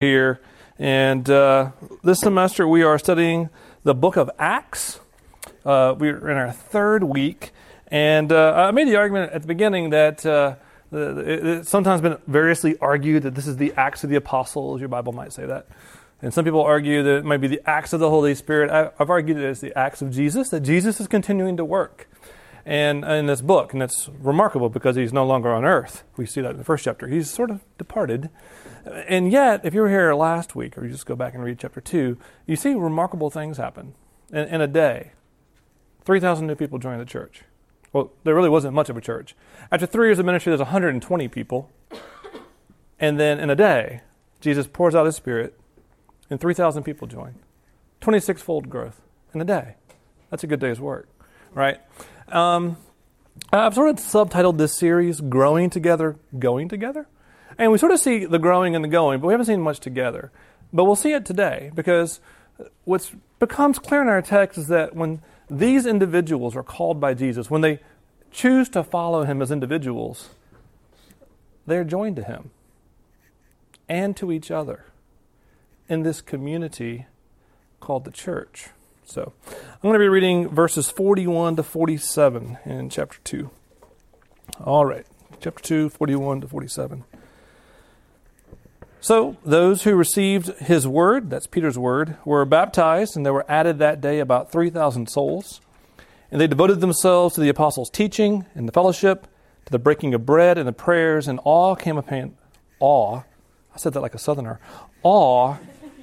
here. And uh, this semester we are studying the book of Acts. Uh, we're in our third week. And uh, I made the argument at the beginning that uh, it's sometimes been variously argued that this is the Acts of the Apostles. Your Bible might say that. And some people argue that it might be the Acts of the Holy Spirit. I, I've argued that it's the Acts of Jesus, that Jesus is continuing to work and in this book, and it's remarkable because he's no longer on earth. We see that in the first chapter. He's sort of departed. And yet, if you were here last week, or you just go back and read chapter 2, you see remarkable things happen in, in a day. 3,000 new people joined the church. Well, there really wasn't much of a church. After three years of ministry, there's 120 people. And then in a day, Jesus pours out his Spirit, and 3,000 people join. 26 fold growth in a day. That's a good day's work, right? Um, I've sort of subtitled this series Growing Together, Going Together. And we sort of see the growing and the going, but we haven't seen much together. But we'll see it today because what becomes clear in our text is that when these individuals are called by Jesus, when they choose to follow him as individuals, they're joined to him and to each other in this community called the church. So I'm going to be reading verses 41 to 47 in chapter 2. All right, chapter 2, 41 to 47. So those who received his word, that's Peter's word, were baptized, and there were added that day about 3,000 souls. And they devoted themselves to the apostles' teaching and the fellowship, to the breaking of bread and the prayers, and awe came upon awe. I said that like a southerner. Awe,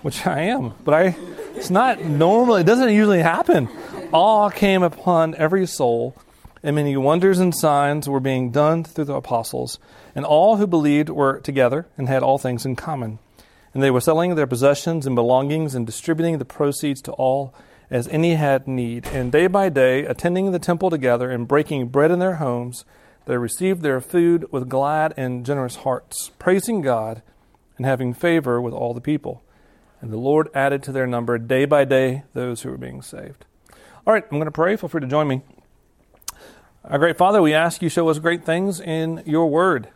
which I am, but I it's not normal, it doesn't usually happen. Awe came upon every soul, and many wonders and signs were being done through the apostles. And all who believed were together and had all things in common. And they were selling their possessions and belongings and distributing the proceeds to all as any had need. And day by day, attending the temple together and breaking bread in their homes, they received their food with glad and generous hearts, praising God and having favor with all the people. And the Lord added to their number day by day those who were being saved. All right, I'm going to pray. Feel free to join me. Our great Father, we ask you show us great things in your word.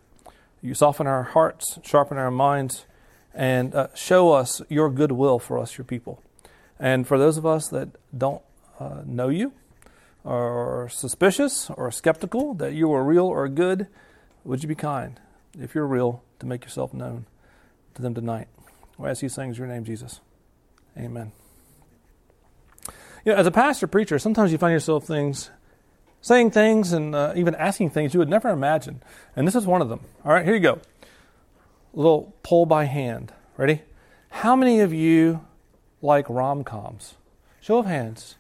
You soften our hearts, sharpen our minds, and uh, show us your goodwill for us, your people. And for those of us that don't uh, know you, or suspicious, or skeptical that you are real or good, would you be kind, if you're real, to make yourself known to them tonight? We ask these things in your name, Jesus. Amen. You know, as a pastor preacher, sometimes you find yourself things saying things and uh, even asking things you would never imagine. And this is one of them. All right, here you go. A little poll by hand. Ready? How many of you like rom coms? Show of hands.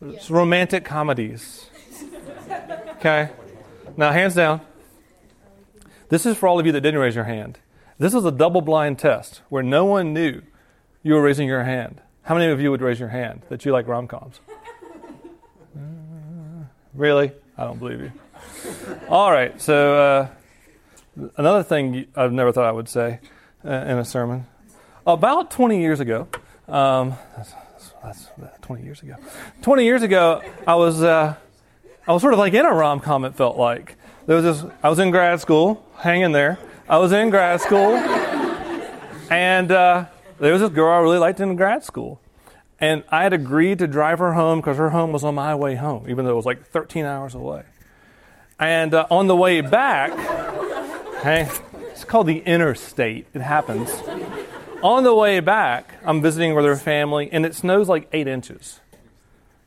It's romantic comedies. Okay? Now, hands down. This is for all of you that didn't raise your hand. This is a double blind test where no one knew you were raising your hand. How many of you would raise your hand that you like rom coms? Really? I don't believe you. All right. So uh, another thing I've never thought I would say uh, in a sermon. About 20 years ago, um, that's, that's, 20 years ago. 20 years ago, I was uh, I was sort of like in a rom com. It felt like there was this. I was in grad school, hanging there. I was in grad school, and uh, there was this girl I really liked in grad school. And I had agreed to drive her home because her home was on my way home, even though it was like 13 hours away. And uh, on the way back, it's called the interstate. It happens. on the way back, I'm visiting with her family, and it snows like eight inches.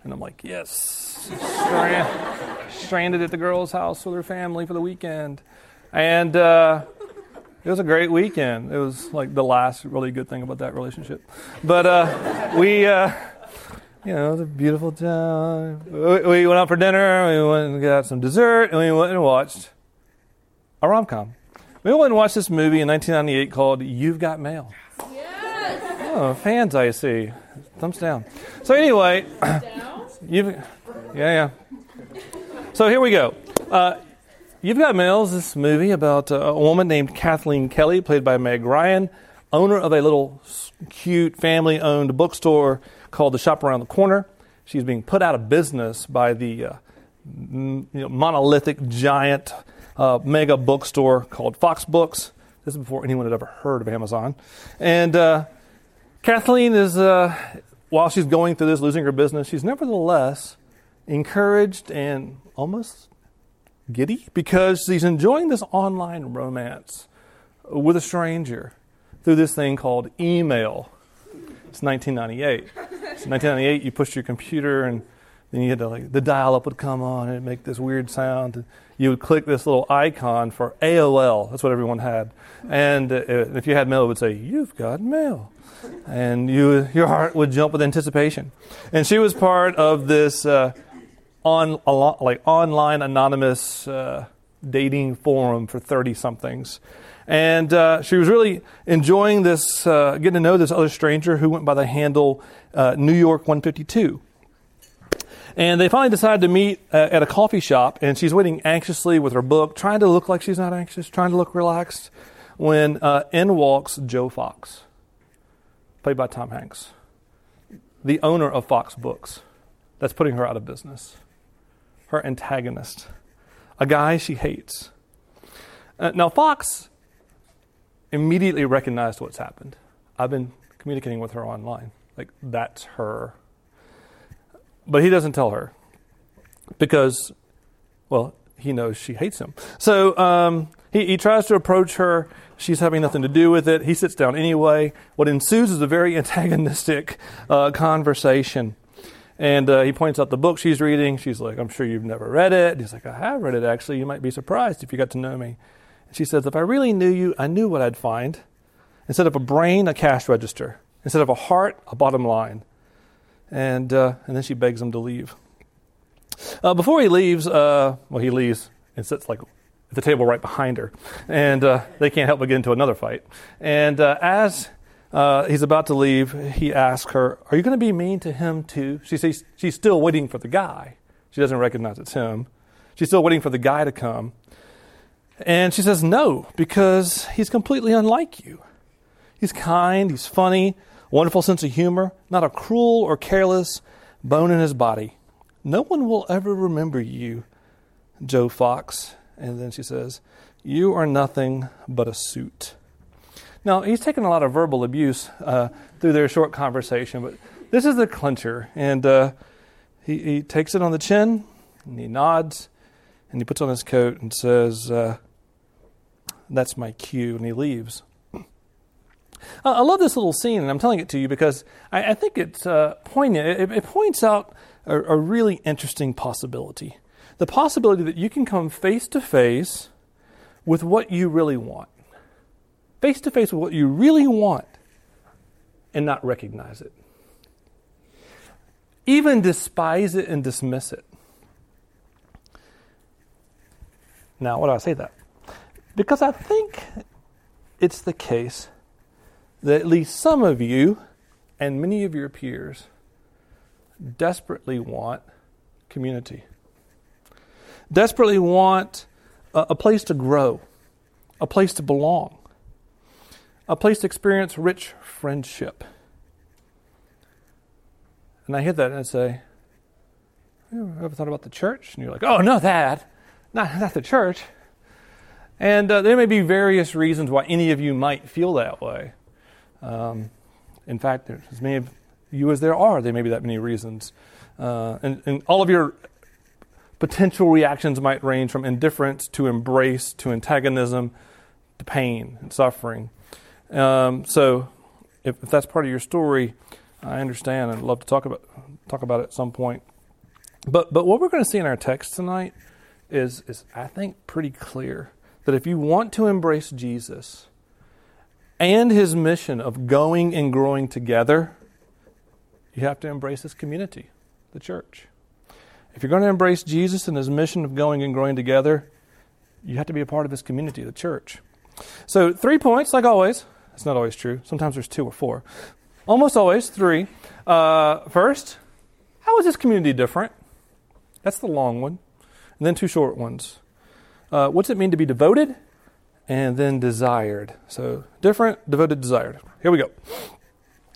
And I'm like, yes, strand- stranded at the girl's house with her family for the weekend. And uh, it was a great weekend. It was like the last really good thing about that relationship. But uh, we, uh, you know, it was a beautiful time. We, went out for dinner, we went and got some dessert, and we went and watched a rom com. We went and watched this movie in 1998 called You've Got Mail. Yes. Oh, fans, I see. Thumbs down. So, anyway, you've, yeah, yeah. So, here we go. Uh, You've Got Mail is this movie about a woman named Kathleen Kelly, played by Meg Ryan, owner of a little cute family owned bookstore called The Shop Around the Corner. She's being put out of business by the uh, you know, monolithic giant uh, mega bookstore called Fox Books. This is before anyone had ever heard of Amazon. And uh, Kathleen is, uh, while she's going through this, losing her business, she's nevertheless encouraged and almost giddy because she's enjoying this online romance with a stranger through this thing called email. It's 1998. It's 1998. You pushed your computer, and then you had to like the dial-up would come on and make this weird sound. You would click this little icon for AOL. That's what everyone had. And uh, if you had mail, it would say, "You've got mail," and you your heart would jump with anticipation. And she was part of this. Uh, on like online anonymous uh, dating forum for 30 somethings. And uh, she was really enjoying this, uh, getting to know this other stranger who went by the handle uh, New York 152. And they finally decided to meet uh, at a coffee shop, and she's waiting anxiously with her book, trying to look like she's not anxious, trying to look relaxed, when uh, in walks Joe Fox, played by Tom Hanks, the owner of Fox Books. That's putting her out of business her antagonist, a guy she hates. Uh, now, Fox immediately recognized what's happened. I've been communicating with her online. Like, that's her. But he doesn't tell her because, well, he knows she hates him. So um, he, he tries to approach her. She's having nothing to do with it. He sits down anyway. What ensues is a very antagonistic uh, conversation. And uh, he points out the book she's reading. She's like, I'm sure you've never read it. And he's like, I have read it, actually. You might be surprised if you got to know me. And she says, If I really knew you, I knew what I'd find. Instead of a brain, a cash register. Instead of a heart, a bottom line. And, uh, and then she begs him to leave. Uh, before he leaves, uh, well, he leaves and sits like at the table right behind her. And uh, they can't help but get into another fight. And uh, as uh, he's about to leave. He asks her, Are you going to be mean to him too? She says she's still waiting for the guy. She doesn't recognize it's him. She's still waiting for the guy to come. And she says, No, because he's completely unlike you. He's kind, he's funny, wonderful sense of humor, not a cruel or careless bone in his body. No one will ever remember you, Joe Fox. And then she says, You are nothing but a suit. Now, he's taken a lot of verbal abuse uh, through their short conversation, but this is the clincher. And uh, he, he, takes it on the chin, and he nods, and he puts on his coat and says, uh, That's my cue, and he leaves. I love this little scene, and I'm telling it to you because I, I think it's uh, poignant. It, it, points out a, a really interesting possibility the possibility that you can come face to face with what you really want face to face with what you really want and not recognize it. Even despise it and dismiss it. Now, why do I say that? Because I think it's the case that at least some of you and many of your peers desperately want community, desperately want a, a place to grow, a place to belong a place to experience rich friendship. And I hear that and I say, you ever thought about the church? And you're like, oh, no, that. Not, not the church. And uh, there may be various reasons why any of you might feel that way. Um, in fact, there's as many of you as there are, there may be that many reasons. Uh, and, and all of your potential reactions might range from indifference to embrace to antagonism to pain and suffering. Um, so, if, if, that's part of your story, I understand. I'd love to talk about talk about it at some point. But but what we're going to see in our text tonight is is I think pretty clear that if you want to embrace Jesus and his mission of going and growing together, you have to embrace his community, the church. If you're going to embrace Jesus and his mission of going and growing together, you have to be a part of his community, the church. So, three points, like always. It's not always true. Sometimes there's two or four. Almost always three. Uh, first, how is this community different? That's the long one. And then two short ones. Uh, what's it mean to be devoted? And then desired. So different, devoted, desired. Here we go.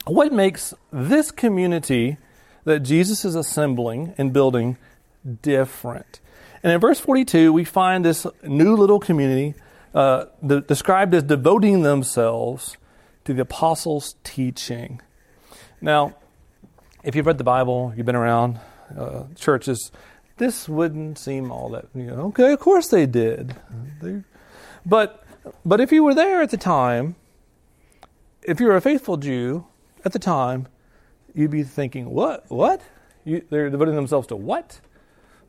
What makes this community that Jesus is assembling and building different? And in verse 42, we find this new little community uh, the, described as devoting themselves to the apostles' teaching. Now, if you've read the Bible, you've been around uh, churches, this wouldn't seem all that, you know, okay, of course they did. They, but, but if you were there at the time, if you were a faithful Jew at the time, you'd be thinking, what? What? You, they're devoting themselves to what?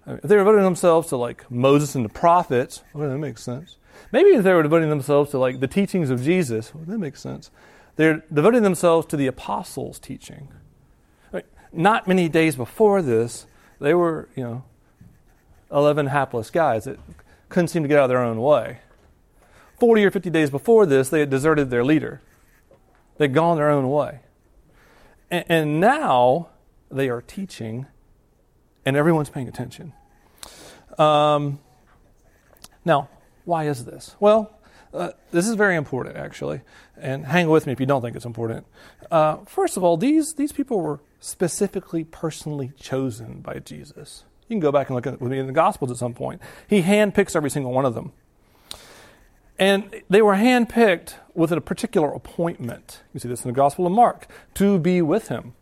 if they were devoting themselves to like Moses and the prophets, well, that makes sense. Maybe if they were devoting themselves to like the teachings of Jesus, well, that makes sense. They're devoting themselves to the apostles' teaching. Not many days before this, they were, you know, 11 hapless guys that couldn't seem to get out of their own way. 40 or 50 days before this, they had deserted their leader. They'd gone their own way. And, and now they are teaching, and everyone's paying attention. Um, now, why is this? Well, uh, this is very important, actually, and hang with me if you don't think it's important. Uh, first of all, these these people were specifically, personally chosen by Jesus. You can go back and look at with me in the Gospels at some point. He handpicks every single one of them, and they were handpicked with a particular appointment. You see this in the Gospel of Mark to be with Him,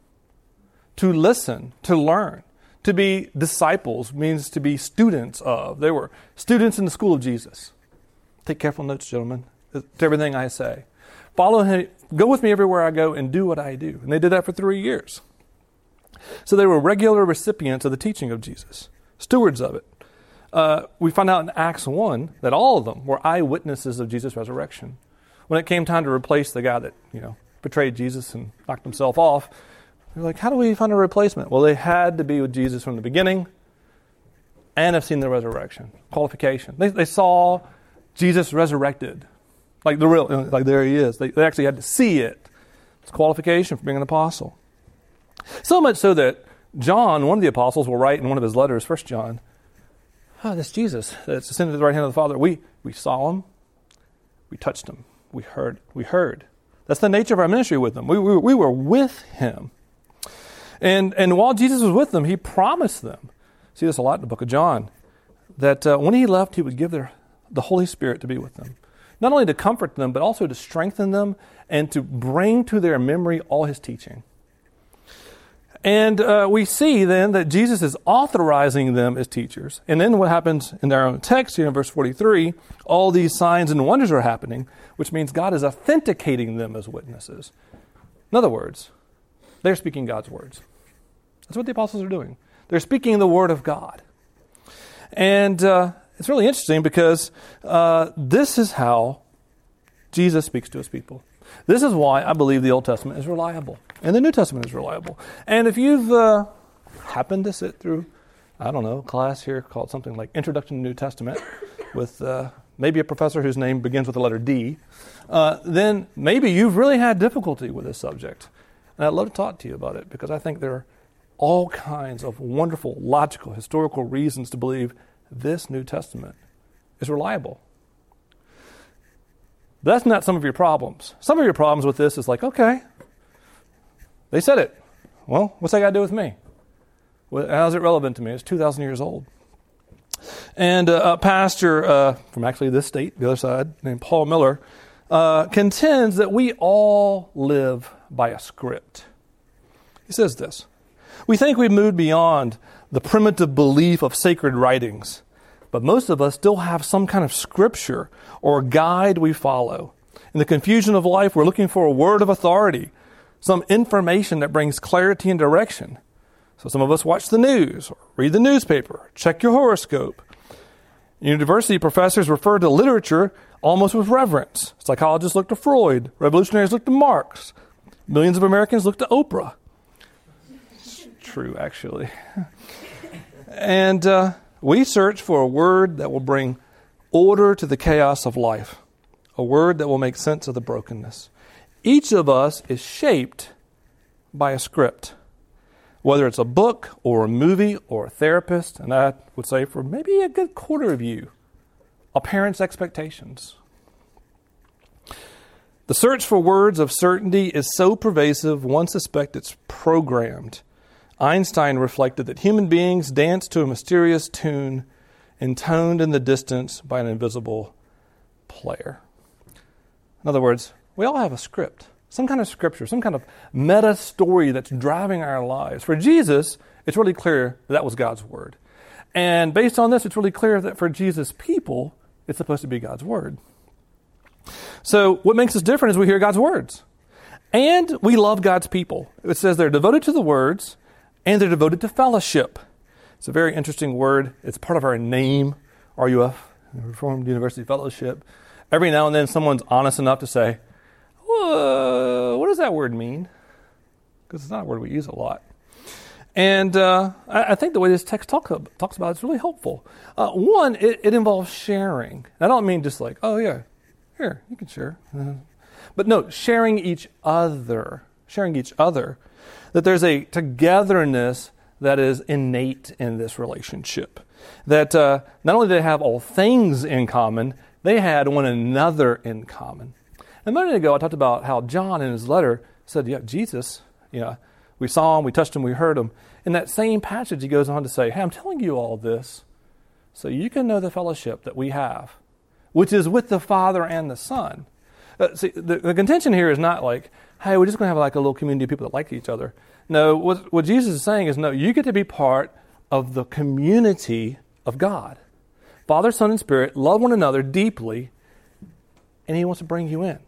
to listen, to learn. To be disciples means to be students of. They were students in the school of Jesus. Take careful notes, gentlemen, to everything I say. Follow him, go with me everywhere I go and do what I do. And they did that for three years. So they were regular recipients of the teaching of Jesus, stewards of it. Uh, we find out in Acts 1 that all of them were eyewitnesses of Jesus' resurrection. When it came time to replace the guy that, you know, betrayed Jesus and knocked himself off, they're like, how do we find a replacement? Well, they had to be with Jesus from the beginning and have seen the resurrection. Qualification. They, they saw Jesus resurrected. Like the real, like there he is. They, they actually had to see it. It's qualification for being an apostle. So much so that John, one of the apostles, will write in one of his letters, First John, ah, oh, that's Jesus. That's ascended to the right hand of the Father. We, we saw him. We touched him. We heard. We heard. That's the nature of our ministry with him. We, we, we were with him. And, and while Jesus was with them, he promised them, see this a lot in the book of John, that uh, when he left, he would give their, the Holy Spirit to be with them. Not only to comfort them, but also to strengthen them and to bring to their memory all his teaching. And uh, we see then that Jesus is authorizing them as teachers. And then what happens in our own text here in verse 43 all these signs and wonders are happening, which means God is authenticating them as witnesses. In other words, they're speaking God's words. That's what the apostles are doing. They're speaking the word of God. And uh, it's really interesting because uh, this is how Jesus speaks to his people. This is why I believe the Old Testament is reliable and the New Testament is reliable. And if you've uh, happened to sit through, I don't know, class here called something like Introduction to the New Testament with uh, maybe a professor whose name begins with the letter D, uh, then maybe you've really had difficulty with this subject. And I'd love to talk to you about it because I think there all kinds of wonderful, logical, historical reasons to believe this New Testament is reliable. That's not some of your problems. Some of your problems with this is like, okay, they said it. Well, what's that got to do with me? How's it relevant to me? It's 2,000 years old. And uh, a pastor uh, from actually this state, the other side, named Paul Miller, uh, contends that we all live by a script. He says this We think we've moved beyond the primitive belief of sacred writings, but most of us still have some kind of scripture or guide we follow. In the confusion of life, we're looking for a word of authority some information that brings clarity and direction. So some of us watch the news, or read the newspaper, check your horoscope. University professors refer to literature almost with reverence. Psychologists look to Freud, revolutionaries look to Marx, millions of Americans look to Oprah. True, actually. and uh, we search for a word that will bring order to the chaos of life, a word that will make sense of the brokenness. Each of us is shaped by a script, whether it's a book or a movie or a therapist, and I would say for maybe a good quarter of you, a parent's expectations. The search for words of certainty is so pervasive, one suspects it's programmed. Einstein reflected that human beings dance to a mysterious tune intoned in the distance by an invisible player. In other words, we all have a script, some kind of scripture, some kind of meta story that's driving our lives. For Jesus, it's really clear that, that was God's word. And based on this, it's really clear that for Jesus' people, it's supposed to be God's word. So, what makes us different is we hear God's words. And we love God's people. It says they're devoted to the words and they're devoted to fellowship. It's a very interesting word. It's part of our name, RUF, Reformed University Fellowship. Every now and then, someone's honest enough to say, what does that word mean? Because it's not a word we use a lot. And uh, I, I, think the way this text talk, talks about it is really helpful. Uh, one, it, it, involves sharing. I don't mean just like, oh, yeah, here, you can share. Uh, but no, sharing each other. Sharing each other. That there's a togetherness that is innate in this relationship. That uh, not only do they have all things in common, they had one another in common. A minute ago, I talked about how John in his letter said, Yeah, Jesus, yeah, we saw him, we touched him, we heard him. In that same passage, he goes on to say, Hey, I'm telling you all this so you can know the fellowship that we have, which is with the Father and the Son. Uh, see, the, the, contention here is not like, hey, we're just going to have like a little community of people that like each other. No, what, what Jesus is saying is, no, you get to be part of the community of God. Father, Son, and Spirit love one another deeply, and He wants to bring you in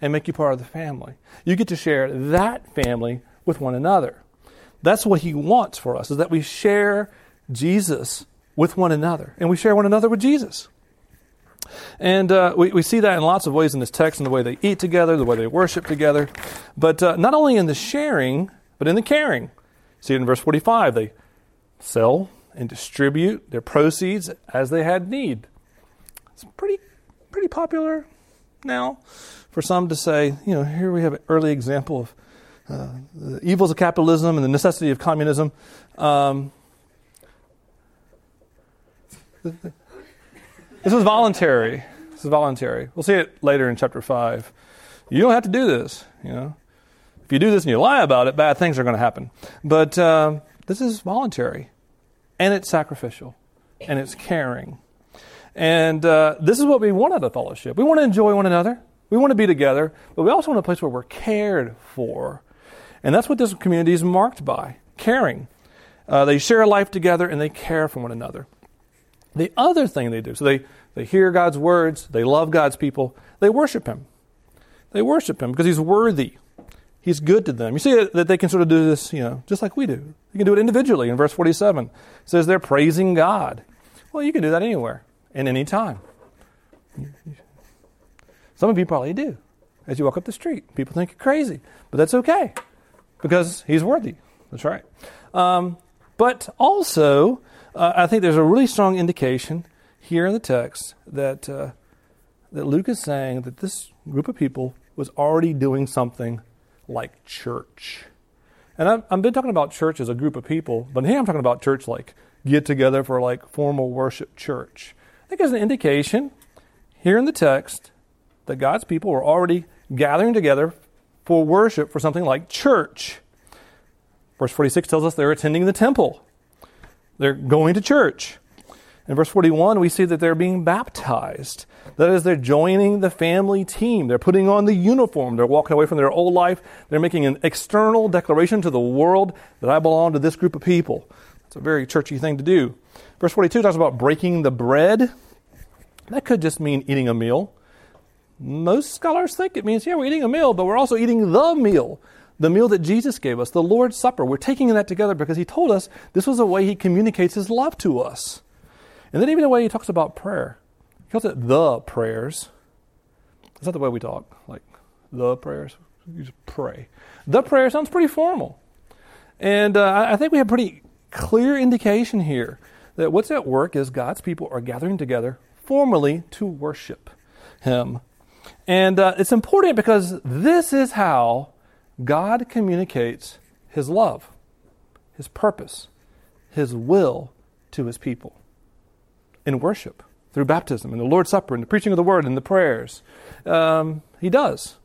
and make you part of the family. You get to share that family with one another. That's what He wants for us, is that we share Jesus with one another, and we share one another with Jesus. And uh, we, we see that in lots of ways in this text, in the way they eat together, the way they worship together. But uh, not only in the sharing, but in the caring. See it in verse 45. They sell and distribute their proceeds as they had need. It's pretty, pretty popular now for some to say, you know, here we have an early example of uh, the evils of capitalism and the necessity of communism. Um, this is voluntary. This is voluntary. We'll see it later in chapter 5. You don't have to do this, you know. If you do this and you lie about it, bad things are going to happen. But uh, this is voluntary and it's sacrificial, and it's caring. And uh, this is what we want out of fellowship. We want to enjoy one another. We want to be together, but we also want a place where we're cared for. And that's what this community is marked by caring. Uh, they share a life together and they care for one another. The other thing they do, so they, they hear God's words, they love God's people, they worship Him. They worship Him because He's worthy. He's good to them. You see that they can sort of do this, you know, just like we do. You can do it individually. In verse 47, it says they're praising God. Well, you can do that anywhere, and any time. Some of you probably do. As you walk up the street, people think you're crazy, but that's okay because He's worthy. That's right. Um, but also, uh, I think there's a really strong indication here in the text that uh, that Luke is saying that this group of people was already doing something like church. And I've, I've been talking about church as a group of people, but here I'm talking about church like get together for like formal worship church. I think there's an indication here in the text that God's people were already gathering together for worship for something like church. Verse 46 tells us they're attending the temple, they're going to church. In verse 41, we see that they're being baptized. That is, they're joining the family team. They're putting on the uniform. They're walking away from their old life. They're making an external declaration to the world that I belong to this group of people. It's a very churchy thing to do. Verse 42 talks about breaking the bread. That could just mean eating a meal. Most scholars think it means, yeah, we're eating a meal, but we're also eating the meal. The meal that Jesus gave us, the Lord's Supper. We're taking that together because He told us this was a way He communicates His love to us. And then even the way He talks about prayer. He calls it the prayers. Is that the way we talk? Like the prayers? You just pray. The prayer sounds pretty formal. And uh, I think we have pretty clear indication here that what's at work is God's people are gathering together formally to worship Him. And uh, it's important because this is how God communicates His love, His purpose, His will to His people in worship through baptism and the Lord's Supper and the preaching of the Word and the prayers. Um, he does.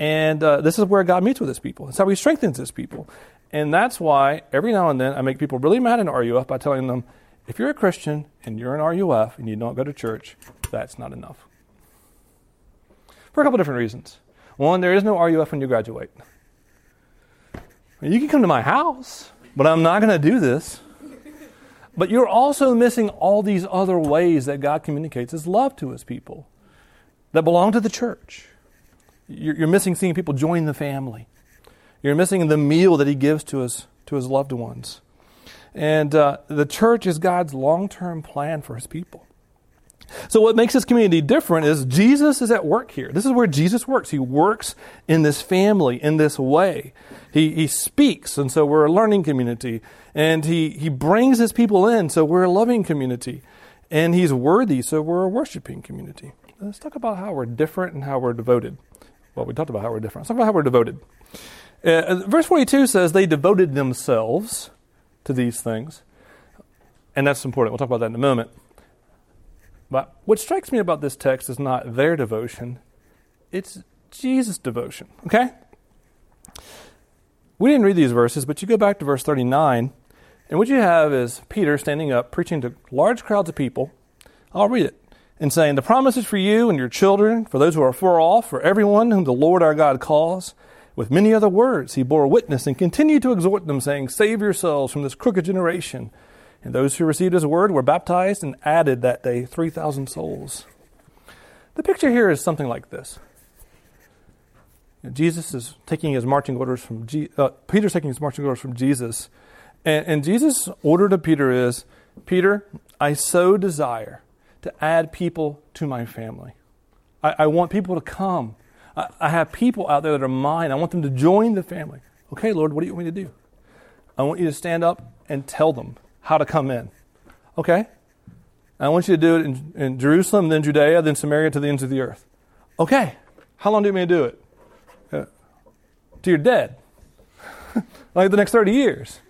And uh, this is where God meets with His people. It's how He strengthens His people. And that's why every now and then I make people really mad in RUF by telling them, if you're a Christian and you're in RUF and you don't go to church, that's not enough. for a couple different reasons. One, there is no RUF when you graduate. You can come to my house, but I'm not going to do this. But you're also missing all these other ways that God communicates His love to His people that belong to the church. You're missing seeing people join the family. You're missing the meal that He gives to His, to his loved ones. And uh, the church is God's long term plan for His people. So, what makes this community different is Jesus is at work here. This is where Jesus works. He works in this family in this way. He, he speaks, and so we're a learning community. And he, he brings his people in, so we're a loving community. And he's worthy, so we're a worshiping community. Let's talk about how we're different and how we're devoted. Well, we talked about how we're different. Let's talk about how we're devoted. Uh, verse 42 says they devoted themselves to these things. And that's important. We'll talk about that in a moment. But what strikes me about this text is not their devotion, it's Jesus' devotion. Okay? We didn't read these verses, but you go back to verse 39, and what you have is Peter standing up, preaching to large crowds of people. I'll read it. And saying, The promise is for you and your children, for those who are far off, for everyone whom the Lord our God calls. With many other words, he bore witness and continued to exhort them, saying, Save yourselves from this crooked generation. And those who received his word were baptized and added that day 3,000 souls. The picture here is something like this Jesus is taking his marching orders from Je- uh, Peter's taking his marching orders from Jesus, and, and Jesus' order to Peter is, Peter, I so desire to add people to my family. I, I want people to come. I, I, have people out there that are mine. I want them to join the family. Okay, Lord, what do you want me to do? I want you to stand up and tell them how to come in. Okay? I want you to do it in, in Jerusalem, then Judea, then Samaria, to the ends of the earth. Okay. How long do you mean to do it? Uh, till you're dead. like the next 30 years.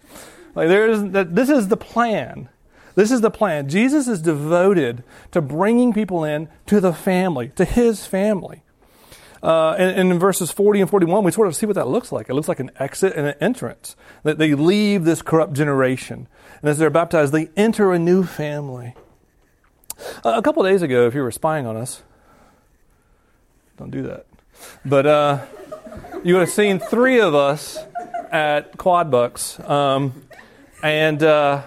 Like there is that this is the plan. This is the plan. Jesus is devoted to bringing people in to the family, to his family. Uh, and, and, in verses 40 and 41, we sort of see what that looks like. It looks like an exit and an entrance. That they leave this corrupt generation. And as they're baptized, they enter a new family. Uh, a couple days ago, if you were spying on us, don't do that. But uh, you would have seen three of us at Quad Bucks. Um, and, uh,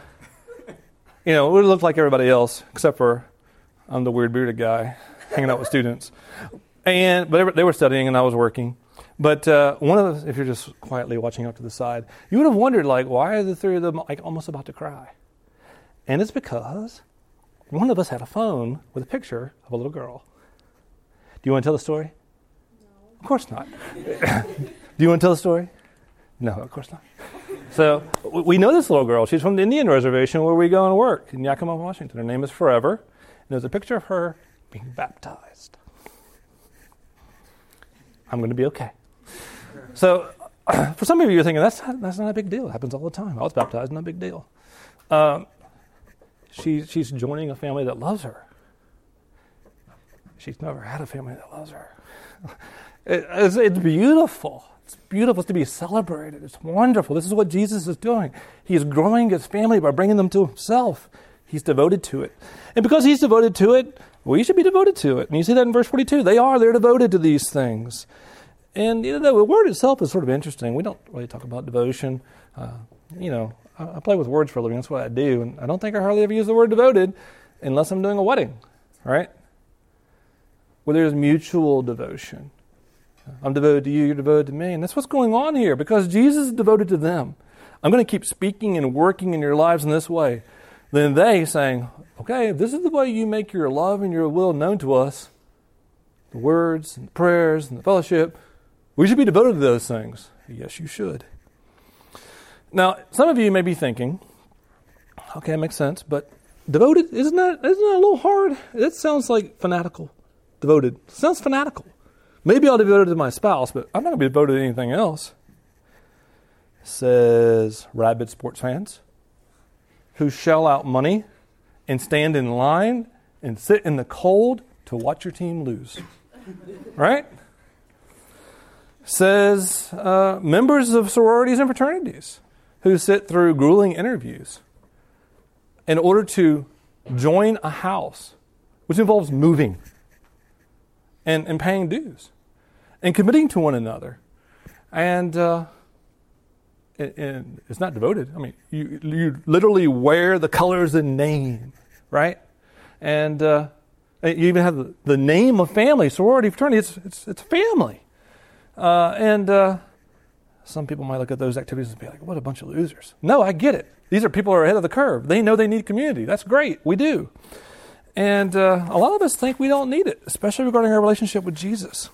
you know, it looked like everybody else, except for I'm the weird bearded guy hanging out with students. And but they were, they were studying and I was working. But uh, one of the, if you're just quietly watching up to the side, you would have wondered like, why are the three of them like almost about to cry? And it's because one of us had a phone with a picture of a little girl. Do you want to tell the story? No. Of course not. Do you want to tell the story? No, of course not. So we know this little girl. She's from the Indian reservation where we go and work in Yakima, Washington. Her name is Forever. And there's a picture of her being baptized. I'm going to be okay. So, for some of you, you're thinking that's not, that's not a big deal. It happens all the time. I was baptized, not a big deal. Um, she, she's joining a family that loves her. She's never had a family that loves her. It, it's, it's beautiful. It's beautiful to be celebrated. It's wonderful. This is what Jesus is doing. He's growing his family by bringing them to himself. He's devoted to it. And because he's devoted to it, we should be devoted to it. And you see that in verse 42. They are, they're devoted to these things. And you know, the word itself is sort of interesting. We don't really talk about devotion. Uh, you know, I, I, play with words for a living. That's what I do. And I don't think I hardly ever use the word devoted unless I'm doing a wedding, right? Where there's mutual devotion. I'm devoted to you, you're devoted to me. And that's what's going on here because Jesus is devoted to them. I'm going to keep speaking and working in your lives in this way. Then they saying, okay, if this is the way you make your love and your will known to us, the words and the prayers and the fellowship, we should be devoted to those things. Yes, you should. Now, some of you may be thinking, okay, it makes sense, but devoted, isn't that, isn't that a little hard? It sounds like fanatical. Devoted. Sounds fanatical. Maybe I'll be devoted to my spouse, but I'm not going to be devoted to anything else. says rabid sports fans who shell out money and stand in line and sit in the cold to watch your team lose. right? Says uh, members of sororities and fraternities who sit through grueling interviews in order to join a house, which involves moving and, and paying dues and committing to one another. And, uh, and it's not devoted. I mean, you, you literally wear the colors and name, right? And uh, you even have the, name of family, sorority, fraternity. It's, it's, it's family. Uh, and uh, some people might look at those activities and be like, what a bunch of losers. No, I get it. These are people who are ahead of the curve. They know they need community. That's great. We do. And uh, a lot of us think we don't need it, especially regarding our relationship with Jesus.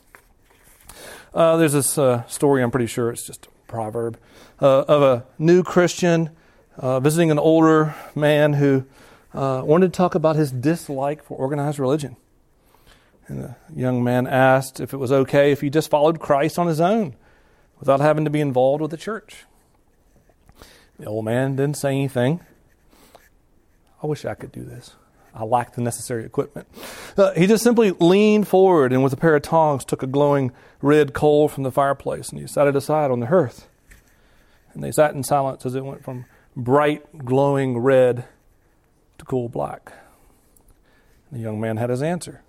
Uh, there's this uh, story, I'm pretty sure it's just proverb, uh, of a new Christian uh, visiting an older man who uh, wanted to talk about his dislike for organized religion. And the young man asked if it was okay if he just followed Christ on his own without having to be involved with the church. The old man didn't say anything. I wish I could do this. I lack the necessary equipment. Uh, he just simply leaned forward and, with a pair of tongs, took a glowing red coal from the fireplace and he set it aside on the hearth. And they sat in silence as it went from bright, glowing red to cool black. And The young man had his answer.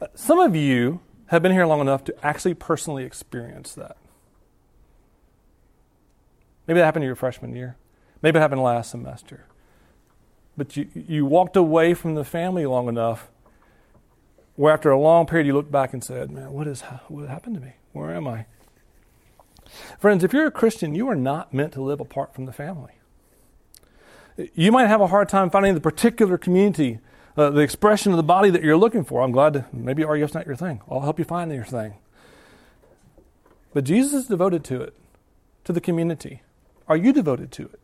Uh, some of you have been here long enough to actually personally experience that. Maybe that happened to your freshman year. Maybe it happened last semester. But you, you walked away from the family long enough where after a long period you looked back and said, Man, what, is, what happened to me? Where am I? Friends, if you're a Christian, you are not meant to live apart from the family. You might have a hard time finding the particular community, uh, the expression of the body that you're looking for. I'm glad to, maybe RUF's not your thing. I'll help you find your thing. But Jesus is devoted to it, to the community. Are you devoted to it?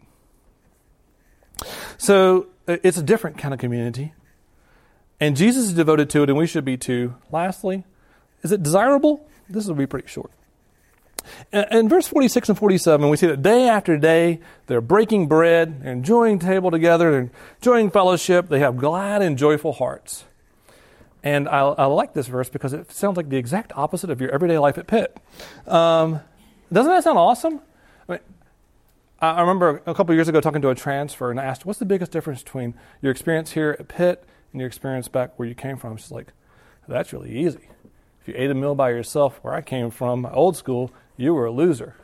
So it's a different kind of community. And Jesus is devoted to it, and we should be too. Lastly, is it desirable? This will be pretty short. In verse 46 and 47, we see that day after day, they're breaking bread, they're enjoying table together, they're enjoying fellowship, they have glad and joyful hearts. And I, I like this verse because it sounds like the exact opposite of your everyday life at Pitt. Um, doesn't that sound awesome? I mean, I remember a couple years ago talking to a transfer and I asked, what's the biggest difference between your experience here at Pitt and your experience back where you came from? She's like, that's really easy. If you ate a meal by yourself where I came from, old school, you were a loser.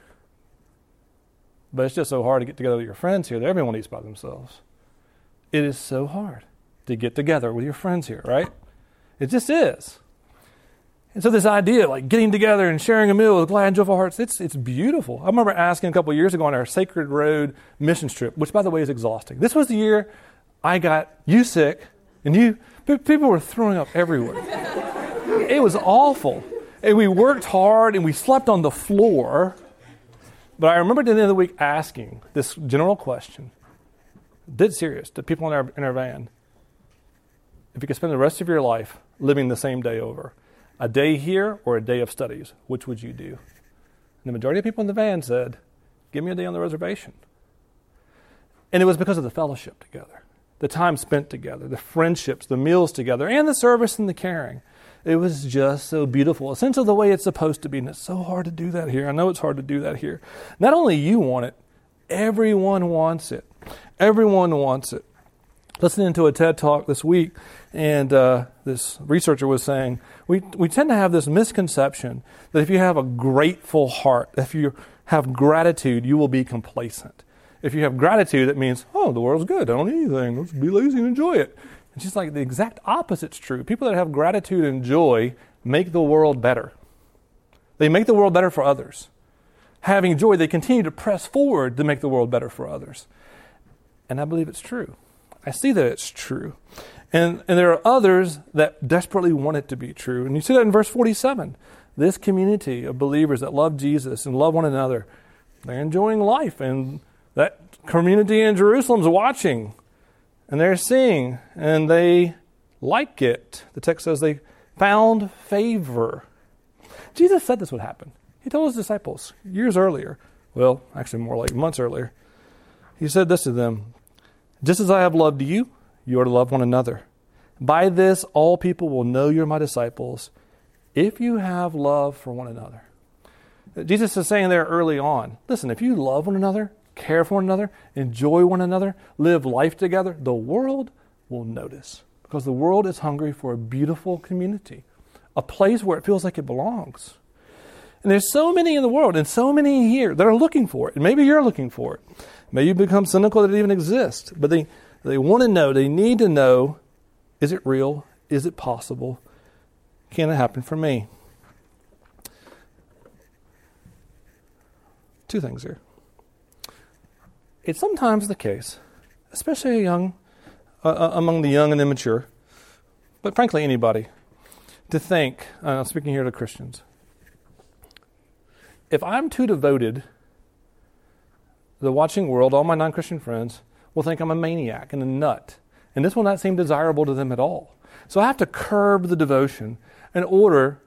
But it's just so hard to get together with your friends here everyone eats by themselves. It is so hard to get together with your friends here, right? It just is. And so this idea, like getting together and sharing a meal with glad and joyful hearts, it's, it's beautiful. I remember asking a couple years ago on our Sacred Road mission trip, which by the way is exhausting. This was the year I got you sick and you, people were throwing up everywhere. it was awful. And we worked hard and we slept on the floor. But I remember at the end of the week asking this general question, dead serious, to people in our, in our van, if you could spend the rest of your life living the same day over, a day here or a day of studies, which would you do? And the majority of people in the van said, Give me a day on the reservation. And it was because of the fellowship together, the time spent together, the friendships, the meals together, and the service and the caring. It was just so beautiful, a sense of the way it's supposed to be. And it's so hard to do that here. I know it's hard to do that here. Not only you want it, everyone wants it. Everyone wants it. Listening to a TED talk this week, and uh, this researcher was saying we, we tend to have this misconception that if you have a grateful heart, if you have gratitude, you will be complacent. If you have gratitude, it means, oh, the world's good. I don't need anything. Let's be lazy and enjoy it. It's just like the exact opposite's true. People that have gratitude and joy make the world better. They make the world better for others. Having joy, they continue to press forward to make the world better for others. And I believe it's true. I see that it's true. And, and there are others that desperately want it to be true. And you see that in verse 47. This community of believers that love Jesus and love one another, they're enjoying life. And that community in Jerusalem's watching. And they're seeing. And they like it. The text says they found favor. Jesus said this would happen. He told his disciples years earlier, well, actually more like months earlier. He said this to them Just as I have loved you, you are to love one another. By this, all people will know you're my disciples if you have love for one another. Jesus is saying there early on listen, if you love one another, care for one another, enjoy one another, live life together, the world will notice because the world is hungry for a beautiful community, a place where it feels like it belongs. And there's so many in the world and so many here that are looking for it. And maybe you're looking for it. Maybe you become cynical that it even exists. But they, they want to know, they need to know is it real? Is it possible? Can it happen for me? Two things here. It's sometimes the case, especially young, uh, among the young and immature, but frankly, anybody, to think, uh, speaking here to Christians, if I'm too devoted, the watching world, all my non Christian friends, will think I'm a maniac and a nut. And this will not seem desirable to them at all. So I have to curb the devotion in order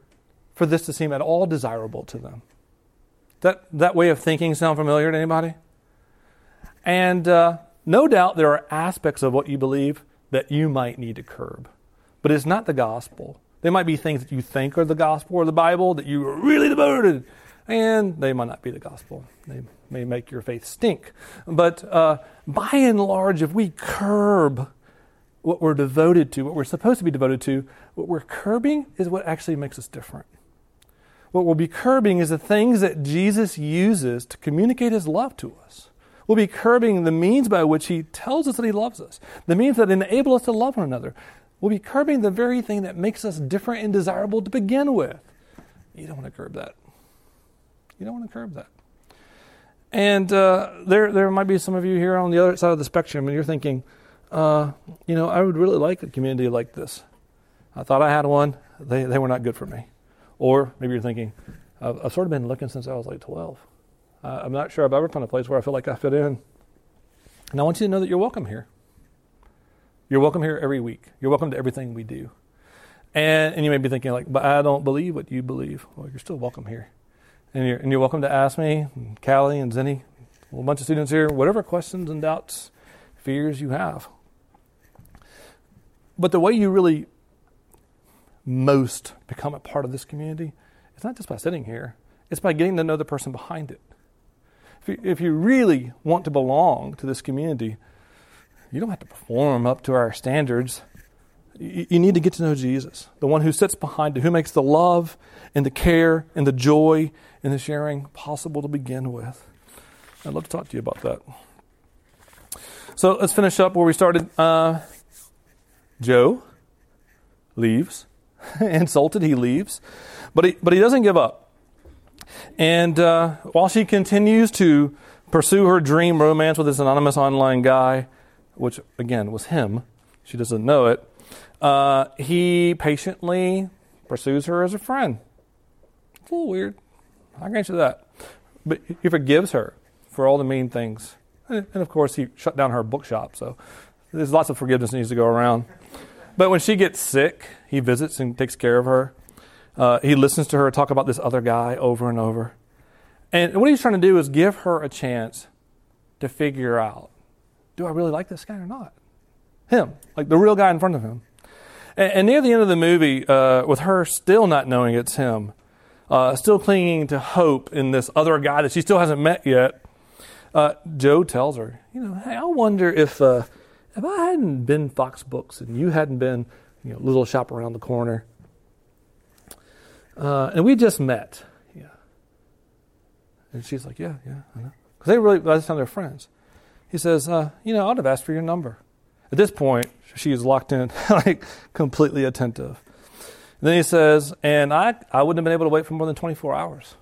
for this to seem at all desirable to them. That, that way of thinking sound familiar to anybody? And uh, no doubt there are aspects of what you believe that you might need to curb. But it's not the gospel. There might be things that you think are the gospel or the Bible that you are really devoted and they might not be the gospel. They may make your faith stink. But uh, by and large, if we curb what we're devoted to, what we're supposed to be devoted to, what we're curbing is what actually makes us different. What we'll be curbing is the things that Jesus uses to communicate his love to us. We'll be curbing the means by which he tells us that he loves us, the means that enable us to love one another. We'll be curbing the very thing that makes us different and desirable to begin with. You don't want to curb that. You don't want to curb that. And uh, there, there might be some of you here on the other side of the spectrum, and you're thinking, uh, you know, I would really like a community like this. I thought I had one. They, they were not good for me. Or maybe you're thinking, I've, I've sort of been looking since I was like 12. Uh, I'm not sure I've ever found a place where I feel like I fit in. And I want you to know that you're welcome here. You're welcome here every week. You're welcome to everything we do. And, and you may be thinking, like, but I don't believe what you believe. Well, you're still welcome here. And you're, and you're welcome to ask me, Callie and Zenny, a whole bunch of students here, whatever questions and doubts, fears you have. But the way you really most become a part of this community, it's not just by sitting here, it's by getting to know the person behind it. If you, if you really want to belong to this community, you don't have to perform up to our standards. You, need to get to know Jesus, the one who sits behind it, who makes the love and the care and the joy and the sharing possible to begin with. I'd love to talk to you about that. So let's finish up where we started. Uh, Joe leaves, insulted, he leaves, but he, but he doesn't give up. And uh, while she continues to pursue her dream romance with this anonymous online guy, which again was him, she doesn't know it, uh, he patiently pursues her as a friend. It's a little weird. I grant you that. But he forgives her for all the mean things. And of course, he shut down her bookshop, so there's lots of forgiveness needs to go around. But when she gets sick, he visits and takes care of her. Uh, he listens to her talk about this other guy over and over. And what he's trying to do is give her a chance to figure out do I really like this guy or not? Him, like the real guy in front of him. And, and near the end of the movie, uh, with her still not knowing it's him, uh, still clinging to hope in this other guy that she still hasn't met yet, uh, Joe tells her, you know, hey, I wonder if uh, if I hadn't been Fox Books and you hadn't been, you know, little shop around the corner, uh, and we just met, yeah. And she's like, yeah, yeah, I know, because they really by this time they're friends. He says, uh, you know, I'd have asked for your number. At this point, she is locked in, like completely attentive. Then he says, and I, I wouldn't have been able to wait for more than 24 hours.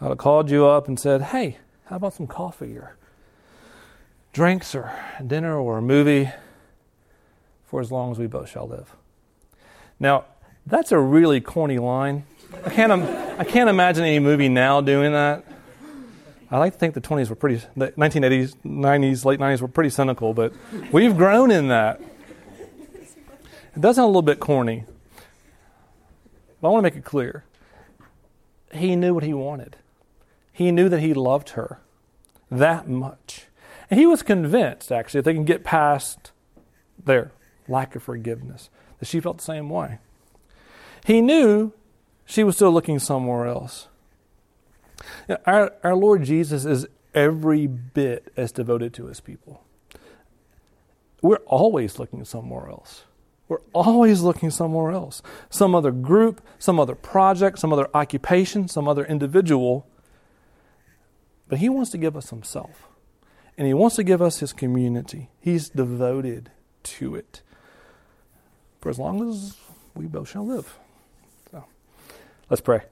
I'd have called you up and said, hey, how about some coffee or drinks or dinner or a movie for as long as we both shall live? Now, that's a really corny line. I can't, I can't imagine any movie now doing that. I like to think the 20s were pretty, the 1980s, 90s, late 90s were pretty cynical, but we've grown in that. It does sound a little bit corny, but I want to make it clear. He knew what he wanted. He knew that he loved her that much. And he was convinced, actually, if they can get past their lack of forgiveness, that she felt the same way. He knew she was still looking somewhere else. Our, our Lord Jesus is every bit as devoted to his people. We're always looking somewhere else. We're always looking somewhere else. Some other group, some other project, some other occupation, some other individual. But He wants to give us Himself. And He wants to give us His community. He's devoted to it for as long as we both shall live. So, let's pray.